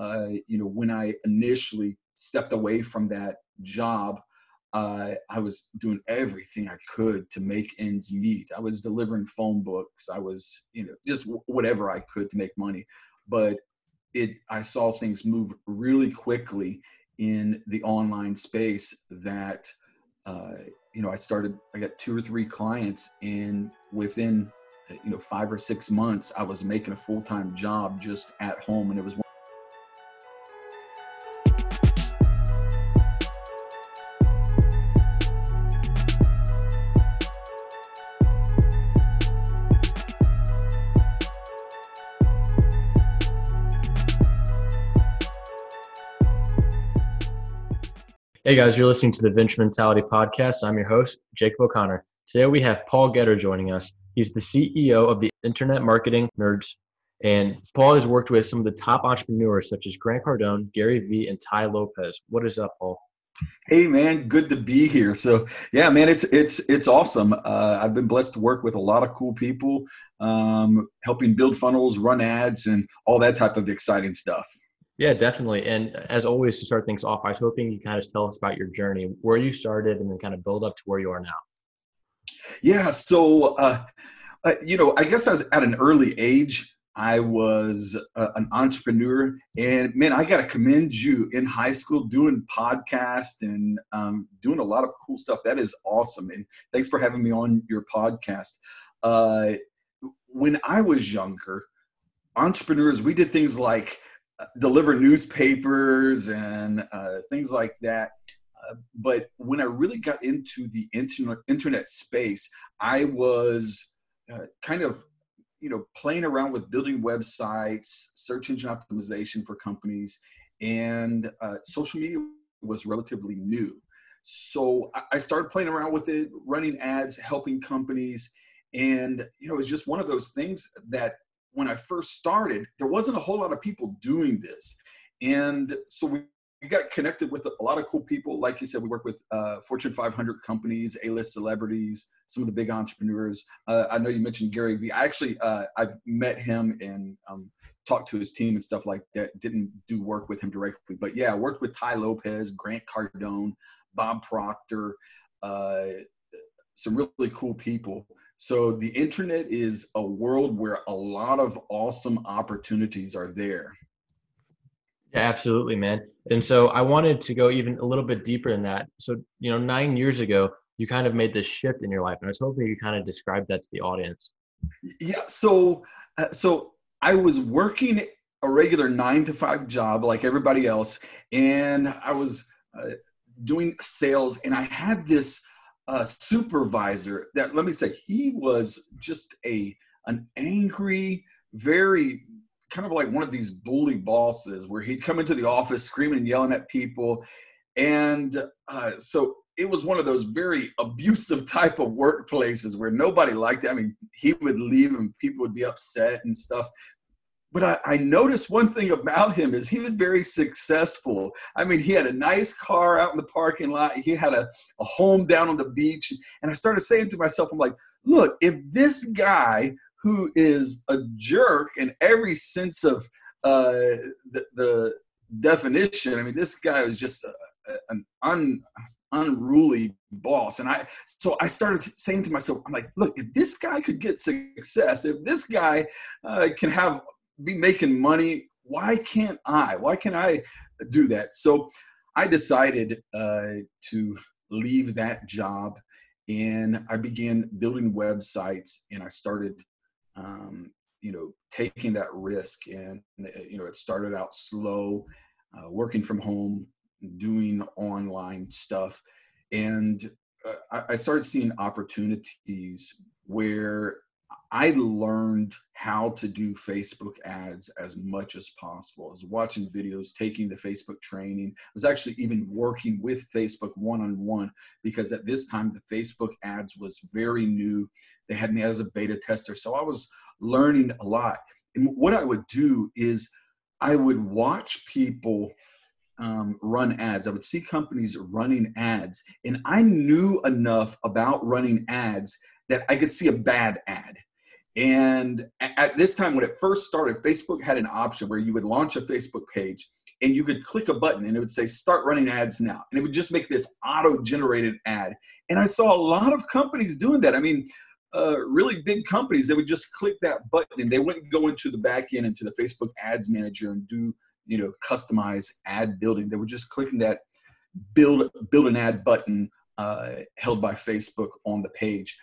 uh, you know, when I initially stepped away from that job, uh, I was doing everything I could to make ends meet. I was delivering phone books. I was, you know, just whatever I could to make money. But it, I saw things move really quickly in the online space that, uh, you know, I started, I got two or three clients and within, you know, five or six months, I was making a full-time job just at home. And it was Hey guys, you're listening to the Venture Mentality Podcast. I'm your host, Jacob O'Connor. Today we have Paul Getter joining us. He's the CEO of the Internet Marketing Nerds. And Paul has worked with some of the top entrepreneurs such as Grant Cardone, Gary Vee, and Tai Lopez. What is up, Paul? Hey man, good to be here. So yeah, man, it's it's it's awesome. Uh, I've been blessed to work with a lot of cool people, um, helping build funnels, run ads, and all that type of exciting stuff. Yeah, definitely. And as always, to start things off, I was hoping you kind of tell us about your journey, where you started, and then kind of build up to where you are now. Yeah. So, uh, uh, you know, I guess I was at an early age. I was uh, an entrepreneur, and man, I got to commend you in high school doing podcast and um, doing a lot of cool stuff. That is awesome, and thanks for having me on your podcast. Uh, when I was younger, entrepreneurs, we did things like deliver newspapers and uh, things like that. Uh, but when I really got into the internet, internet space, I was uh, kind of, you know, playing around with building websites, search engine optimization for companies, and uh, social media was relatively new. So I started playing around with it, running ads, helping companies, and you know, it's just one of those things that when I first started, there wasn't a whole lot of people doing this. And so we, we got connected with a lot of cool people. Like you said, we work with uh, Fortune 500 companies, A-list celebrities, some of the big entrepreneurs. Uh, I know you mentioned Gary Vee. I actually, uh, I've met him and um, talked to his team and stuff like that. Didn't do work with him directly, but yeah, I worked with Tai Lopez, Grant Cardone, Bob Proctor, uh, some really cool people. So the internet is a world where a lot of awesome opportunities are there. Yeah, absolutely, man. And so I wanted to go even a little bit deeper in that. So, you know, nine years ago, you kind of made this shift in your life, and I was hoping you kind of describe that to the audience. Yeah. So, uh, so I was working a regular nine to five job like everybody else, and I was uh, doing sales, and I had this a supervisor that let me say he was just a an angry very kind of like one of these bully bosses where he'd come into the office screaming and yelling at people. And uh, so it was one of those very abusive type of workplaces where nobody liked it. I mean he would leave and people would be upset and stuff but I, I, noticed one thing about him is he was very successful. I mean, he had a nice car out in the parking lot. He had a, a home down on the beach. And I started saying to myself, I'm like, look, if this guy who is a jerk in every sense of uh, the, the, definition, I mean, this guy was just a, an un, unruly boss. And I, so I started saying to myself, I'm like, look, if this guy could get success, if this guy uh, can have be making money. Why can't I? Why can't I do that? So I decided uh, to leave that job and I began building websites and I started, um, you know, taking that risk. And, you know, it started out slow, uh, working from home, doing online stuff. And uh, I started seeing opportunities where I learned how to do Facebook ads as much as possible. I was watching videos, taking the Facebook training. I was actually even working with Facebook one on one because at this time the Facebook ads was very new. They had me as a beta tester. So I was learning a lot. And what I would do is I would watch people um, run ads. I would see companies running ads, and I knew enough about running ads that I could see a bad ad. And at this time, when it first started, Facebook had an option where you would launch a Facebook page and you could click a button and it would say start running ads now. And it would just make this auto generated ad. And i saw a lot of companies doing that. I mean uh, really big companies they would just click that button and they wouldn't go into the back end into the facebook ads manager and do you know customize ad building. They were just clicking that build build an ad button uh, held by facebook on the page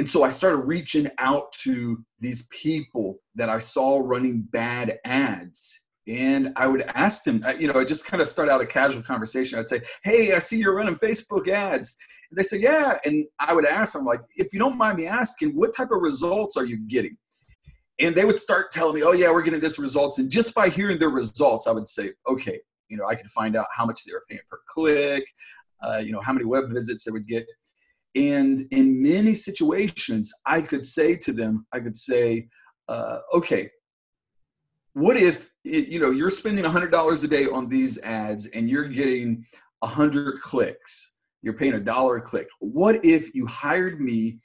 and so I started reaching out to these people that I saw running bad ads and I would ask them, you know, I just kind of start out a casual conversation. I'd say, Hey, I see you're running Facebook ads. And they say, Yeah. And I would ask them, like, if you don't mind me asking, what type of results are you getting? And they would start telling me, Oh, yeah, we're getting this results. And just by hearing their results, I would say, Okay, you know, I could find out how much they were paying per click, uh, you know, how many web visits they would get. And in many situations, I could say to them, I could say, uh, okay, what if you know you're spending $100 a day on these ads and you're getting 100 clicks. You're paying a dollar a click. What if you hired me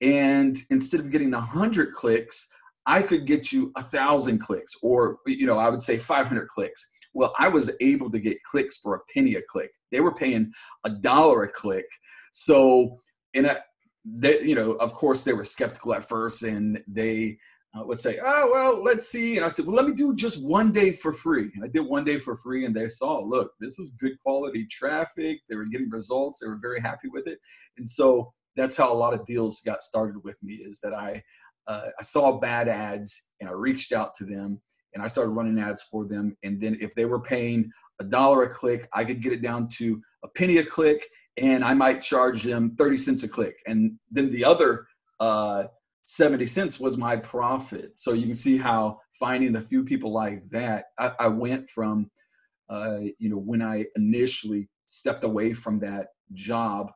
and instead of getting 100 clicks i could get you a thousand clicks or you know i would say 500 clicks. Well i was able to get clicks for a penny a click. They were paying a dollar a click. So and I, they, you know of course they were skeptical at first and they uh, would say, oh, well, let's see. And I said, well, let me do just one day for free. And I did one day for free, and they saw, look, this is good quality traffic. They were getting results. They were very happy with it. And so that's how a lot of deals got started with me is that I, uh, I saw bad ads and I reached out to them and I started running ads for them. And then if they were paying a dollar a click, I could get it down to a penny a click and I might charge them 30 cents a click. And then the other, uh, 70 cents was my profit. So you can see how finding a few people like that, I, I went from, uh, you know, when I initially stepped away from that job,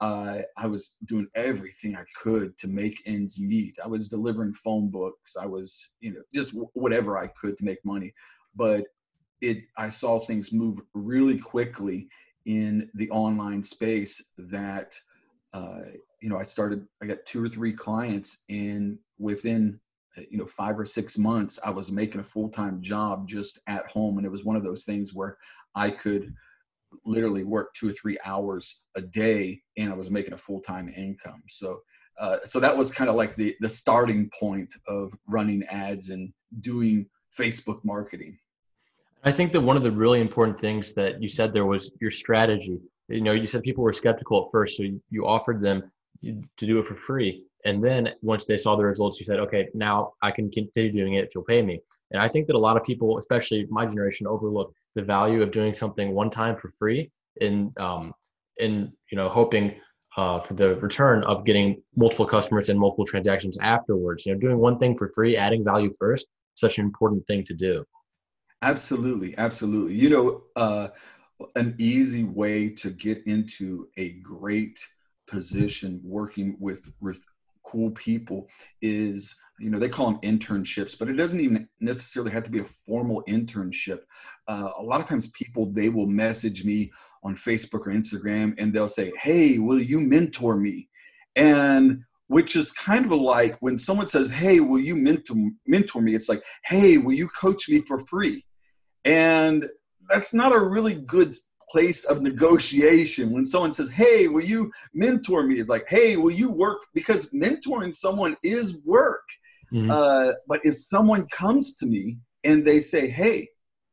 uh, I was doing everything I could to make ends meet. I was delivering phone books. I was, you know, just whatever I could to make money. But it, I saw things move really quickly in the online space that uh, you know, I started, I got two or three clients and within, uh, you know, five or six months, I was making a full-time job just at home. And it was one of those things where I could literally work two or three hours a day and I was making a full-time income. So, uh, so that was kind of like the, the starting point of running ads and doing Facebook marketing. I think that one of the really important things that you said there was your strategy. You know, you said people were skeptical at first, so you offered them to do it for free. And then once they saw the results, you said, okay, now I can continue doing it if you'll pay me. And I think that a lot of people, especially my generation, overlook the value of doing something one time for free in, um, in you know, hoping uh, for the return of getting multiple customers and multiple transactions afterwards. You know, doing one thing for free, adding value first, such an important thing to do. Absolutely, absolutely. You know, uh, an easy way to get into a great position working with with cool people is you know they call them internships but it doesn't even necessarily have to be a formal internship. Uh, a lot of times people they will message me on facebook or instagram and they'll say hey will you mentor me? And which is kind of like when someone says hey will you mentor mentor me? It's like hey will you coach me for free and that's not a really good place of negotiation. When someone says hey will you mentor me? It's like hey will you work? Because mentoring someone is work. Mm-hmm. uh, but if someone comes to me and they say hey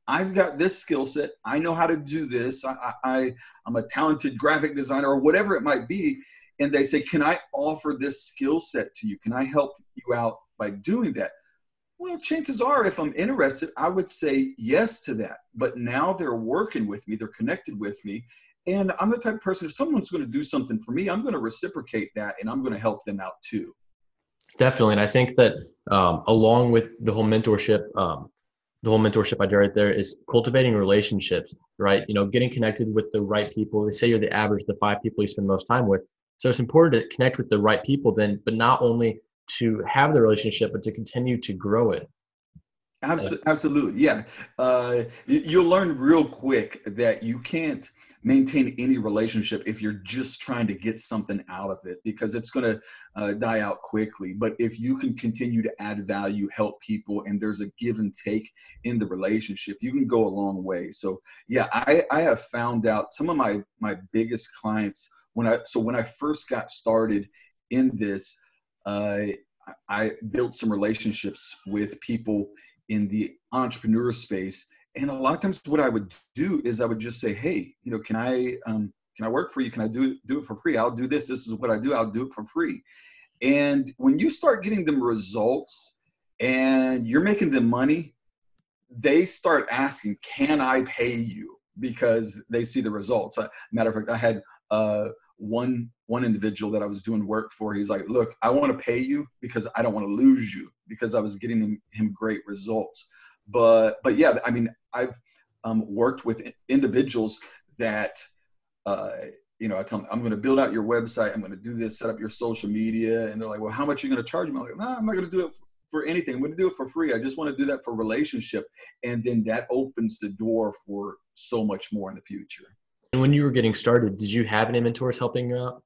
i've got this skill set. I know how to do this. I, I i'm a talented graphic designer or whatever it might be and they say can i offer this skill set to you? Can i help you out by doing that well, chances are, if I'm interested, I would say yes to that. But now they're working with me, they're connected with me. And I'm the type of person, if someone's going to do something for me, I'm going to reciprocate that and I'm going to help them out too. Definitely. And I think that um, along with the whole mentorship, um, the whole mentorship idea right there is cultivating relationships, right? You know, getting connected with the right people. They say you're the average, the five people you spend most time with. So it's important to connect with the right people then, but not only to have the relationship, but to continue to grow it. Absolutely, yeah. Uh, you'll learn real quick that you can't maintain any relationship if you're just trying to get something out of it because it's going to uh, die out quickly. But if you can continue to add value, help people, and there's a give and take in the relationship, you can go a long way. So yeah, I, I have found out some of my my biggest clients when I so when I first got started in this, uh, I built some relationships with people in the entrepreneur space. And a lot of times what i would do is i would just say hey you know can i um, can i work for you? Can i do do it for free? I'll do this. This is what i do. I'll do it for free. And when you start getting them results and you're making them money they start asking can i pay you? Because they see the results. Matter of fact i had uh, one one individual that i was doing work for he's like look i want to pay you because i don't want to lose you because i was getting him, him great results. But but yeah i mean i've um, worked with individuals that uh, you know i tell them i'm going to build out your website i'm going to do this set up your social media and they're like well how much are you going to charge me? I'm like nah, i'm not going to do it for anything i'm going to do it for free i just want to do that for relationship and then that opens the door for so much more in the future and when you were getting started did you have any mentors helping you out?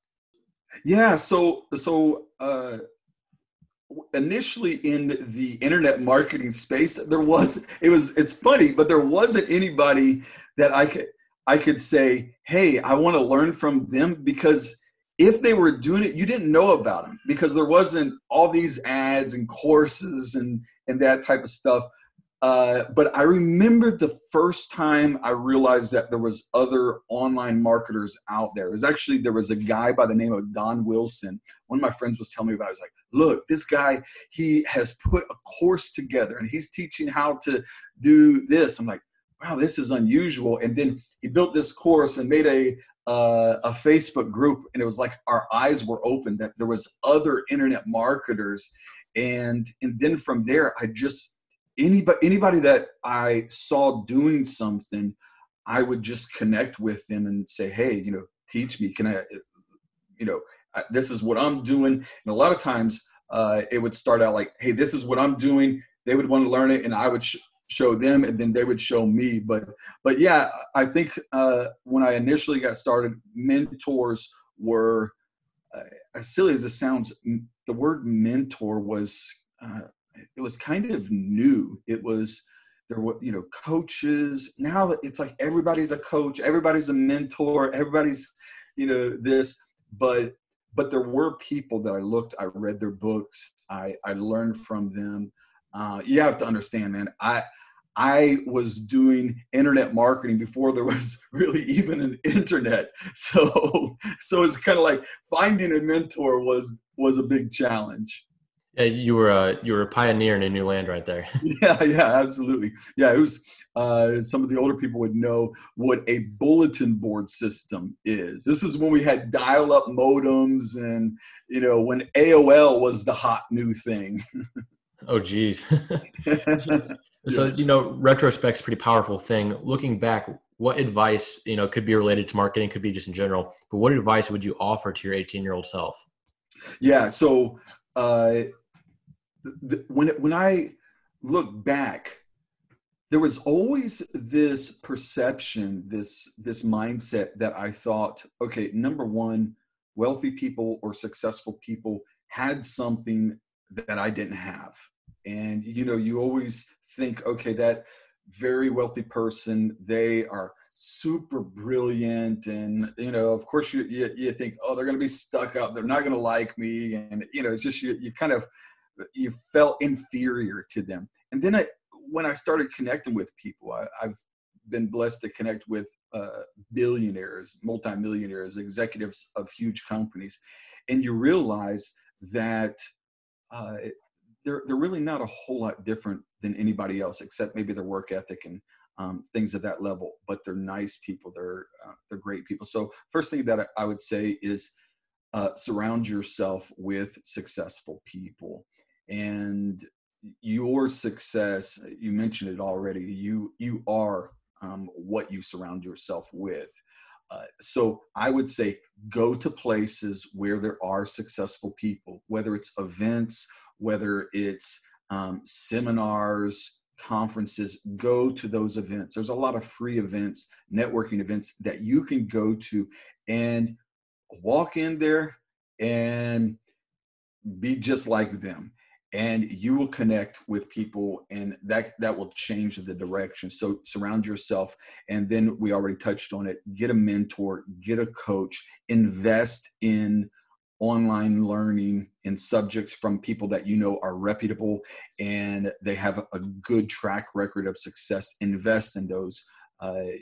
Yeah so so uh initially in the internet marketing space there was it was it's funny but there wasn't anybody that i could i could say hey i want to learn from them because if they were doing it you didn't know about them because there wasn't all these ads and courses and and that type of stuff uh, but I remember the first time I realized that there was other online marketers out there. It was actually there was a guy by the name of Don Wilson. One of my friends was telling me about. It. I was like, "Look, this guy he has put a course together and he's teaching how to do this." I'm like, "Wow, this is unusual." And then he built this course and made a uh, a Facebook group, and it was like our eyes were open that there was other internet marketers, and and then from there, I just anybody anybody that I saw doing something, I would just connect with them and say, hey, you know, teach me. Can I, you know, this is what I'm doing. And a lot of times uh, it would start out like, hey, this is what I'm doing. They would want to learn it, and I would sh- show them, and then they would show me. But but yeah, I think uh, when I initially got started, mentors were uh, as silly as it sounds. The word mentor was uh, it was kind of new. It was there were you know coaches. Now it's like everybody's a coach, everybody's a mentor, everybody's you know this. But but there were people that I looked, I read their books, I I learned from them. Uh, you have to understand, man. I I was doing internet marketing before there was really even an internet. So so it's kind of like finding a mentor was was a big challenge. Yeah, you were a uh, you were a pioneer in a new land right there. yeah, yeah, absolutely. Yeah, it was. Uh, some of the older people would know what a bulletin board system is. This is when we had dial-up modems, and you know when AOL was the hot new thing. oh, geez. so, so you know, retrospect's pretty powerful thing. Looking back, what advice you know could be related to marketing, could be just in general, but what advice would you offer to your 18-year-old self? Yeah, so. Uh, when it, when I look back, there was always this perception, this this mindset that I thought, okay, number one, wealthy people or successful people had something that I didn't have, and you know, you always think, okay, that very wealthy person, they are super brilliant and you know of course you, you, you think oh they're going to be stuck up. They're not going to like me. And you know it's just you, you kind of you felt inferior to them. And then I, when I started connecting with people, I, have been blessed to connect with uh, billionaires, multimillionaires, executives of huge companies, and you realize that uh, they're they're really not a whole lot different than anybody else, except maybe their work ethic and um, things of that level. But they're nice people. They're uh, they're great people. So first thing that I, I would say is uh, surround yourself with successful people and your success you mentioned it already you you are um, what you surround yourself with uh, so i would say go to places where there are successful people whether it's events whether it's um, seminars conferences, go to those events. There's a lot of free events, networking events that you can go to and walk in there and be just like them and you will connect with people and that that will change the direction. So surround yourself and then we already touched on it. Get a mentor get a coach invest in online learning in subjects from people that you know are reputable and they have a good track record of success. Invest in those. Uh,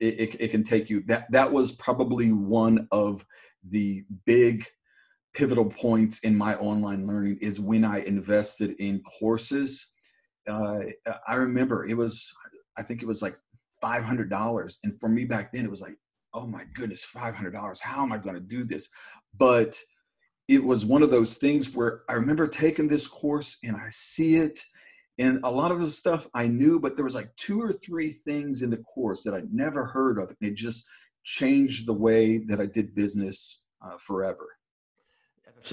it, it, it can take you that that was probably one of the big pivotal points in my online learning is when i invested in courses uh, i remember it was i think it was like $500 and for me back then it was like oh my goodness, $500. How am I going to do this? But it was one of those things where I remember taking this course and I see it. And a lot of the stuff I knew, but there was like two or three things in the course that I'd never heard of. And it just changed the way that I did business uh, forever.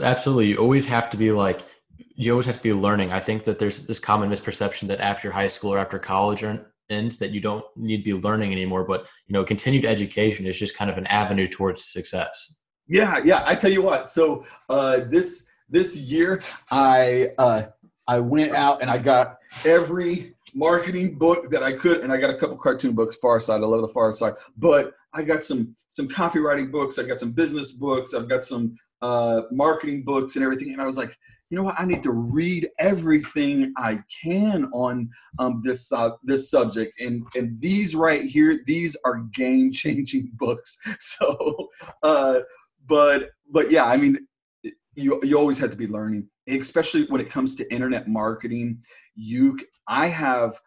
Absolutely. You always have to be like, you always have to be learning. I think that there's this common misperception that after high school or after college ends that you don't need to be learning anymore, but you know, continued education is just kind of an avenue towards success. Yeah, yeah. I tell you what. So uh, this this year, I uh, I went out and I got every marketing book that I could, and I got a couple cartoon books. Far Side, I love the Far Side, but I got some some copywriting books. I got some business books. I've got some uh, marketing books and everything. And I was like, you know what? I need to read everything I can on um, this uh, this subject, and and these right here, these are game changing books. So. Uh, but but yeah, I mean, you you always have to be learning, especially when it comes to internet marketing. You, I have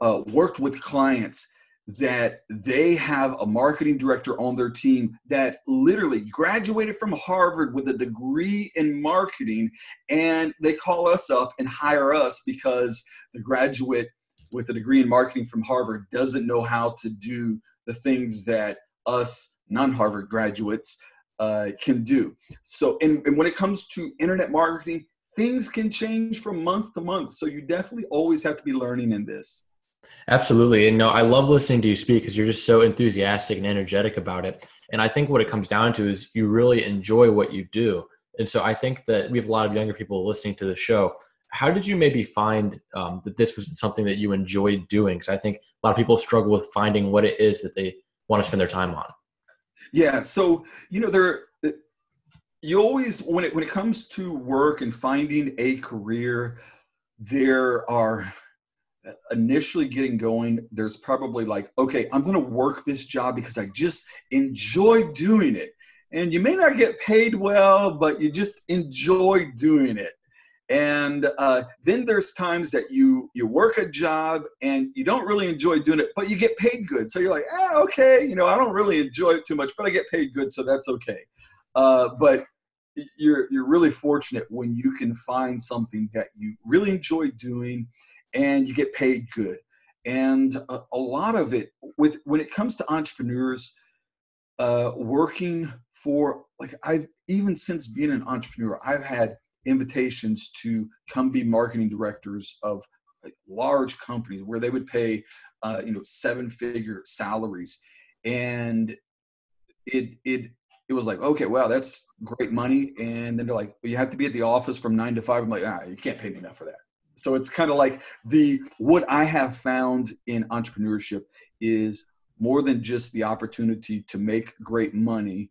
uh, worked with clients that they have a marketing director on their team that literally graduated from Harvard with a degree in marketing, and they call us up and hire us because the graduate with a degree in marketing from Harvard doesn't know how to do the things that us non-Harvard graduates uh, can do. So, and, and when it comes to internet marketing, things can change from month to month. So you definitely always have to be learning in this. Absolutely. And no, I love listening to you speak because you're just so enthusiastic and energetic about it. And I think what it comes down to is you really enjoy what you do. And so I think that we have a lot of younger people listening to the show. How did you maybe find um, that this was something that you enjoyed doing? Because I think a lot of people struggle with finding what it is that they want to spend their time on. Yeah. So, you know, there, you always, when it, when it comes to work and finding a career, there are initially getting going, there's probably like, okay, I'm going to work this job because I just enjoy doing it. And you may not get paid well, but you just enjoy doing it. And uh, then there's times that you you work a job and you don't really enjoy doing it but you get paid good. So you're like ah, okay you know i don't really enjoy it too much but i get paid good so that's okay. Uh, but you're you're really fortunate when you can find something that you really enjoy doing and you get paid good. And a, a lot of it with when it comes to entrepreneurs uh, working for like i've even since being an entrepreneur i've had invitations to come be marketing directors of like large companies where they would pay uh, you know seven figure salaries. And it it it was like okay wow that's great money. And then they're like well, you have to be at the office from nine to five. I'm like ah you can't pay me enough for that so it's kind of like the what i have found in entrepreneurship is more than just the opportunity to make great money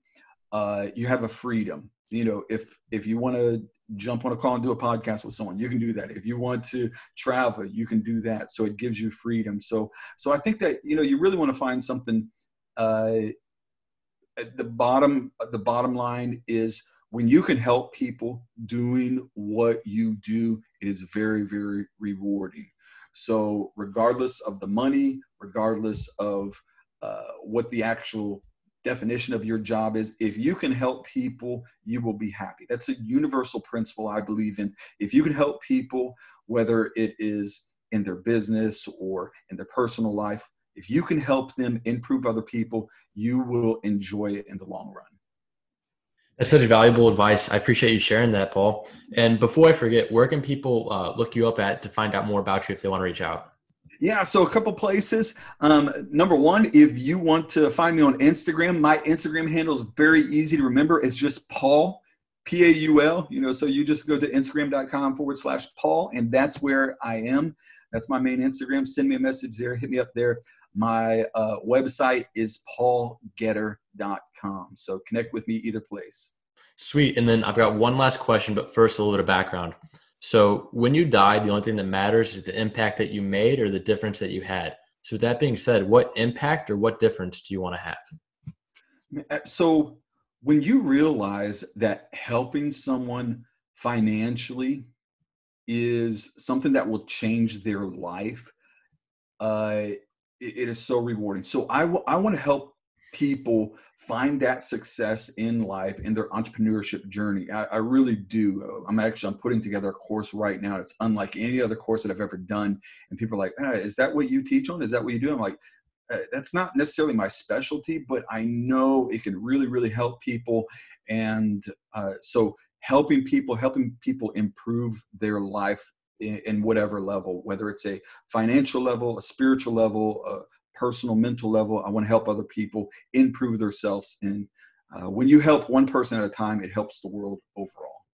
uh, you have a freedom. You know if if you want to jump on a call and do a podcast with someone you can do that. If you want to travel you can do that. So it gives you freedom. So so i think that you know you really want to find something uh at the bottom the bottom line is when you can help people doing what you do it is very very rewarding. So regardless of the money regardless of uh, what the actual definition of your job is if you can help people you will be happy. That's a universal principle i believe in. If you can help people whether it is in their business or in their personal life if you can help them improve other people you will enjoy it in the long run that's such valuable advice i appreciate you sharing that paul and before i forget where can people uh, look you up at to find out more about you if they want to reach out Yeah, so a couple places. Um, number one, if you want to find me on Instagram, my Instagram handle is very easy to remember. It's just Paul, P A U L. You know, so you just go to Instagram.com forward slash Paul, and that's where I am. That's my main Instagram. Send me a message there. Hit me up there. My uh, website is paulgetter.com. So connect with me either place. Sweet. And then I've got one last question, but first a little bit of background. So when you died, the only thing that matters is the impact that you made or the difference that you had. So with that being said, what impact or what difference do you want to have? So when you realize that helping someone financially is something that will change their life, uh, it, it is so rewarding. So I, w- I want to help people find that success in life in their entrepreneurship journey. I, I, really do. I'm actually I'm putting together a course right now. It's unlike any other course that I've ever done. And people are like, "Is that what you teach on? Is that what you do?" I'm like, uh, "That's not necessarily my specialty, but I know it can really, really help people." And uh, so, helping people, helping people improve their life in, in, whatever level, whether it's a financial level, a spiritual level, personal, mental level. I want to help other people improve themselves. And uh, when you help one person at a time, it helps the world overall.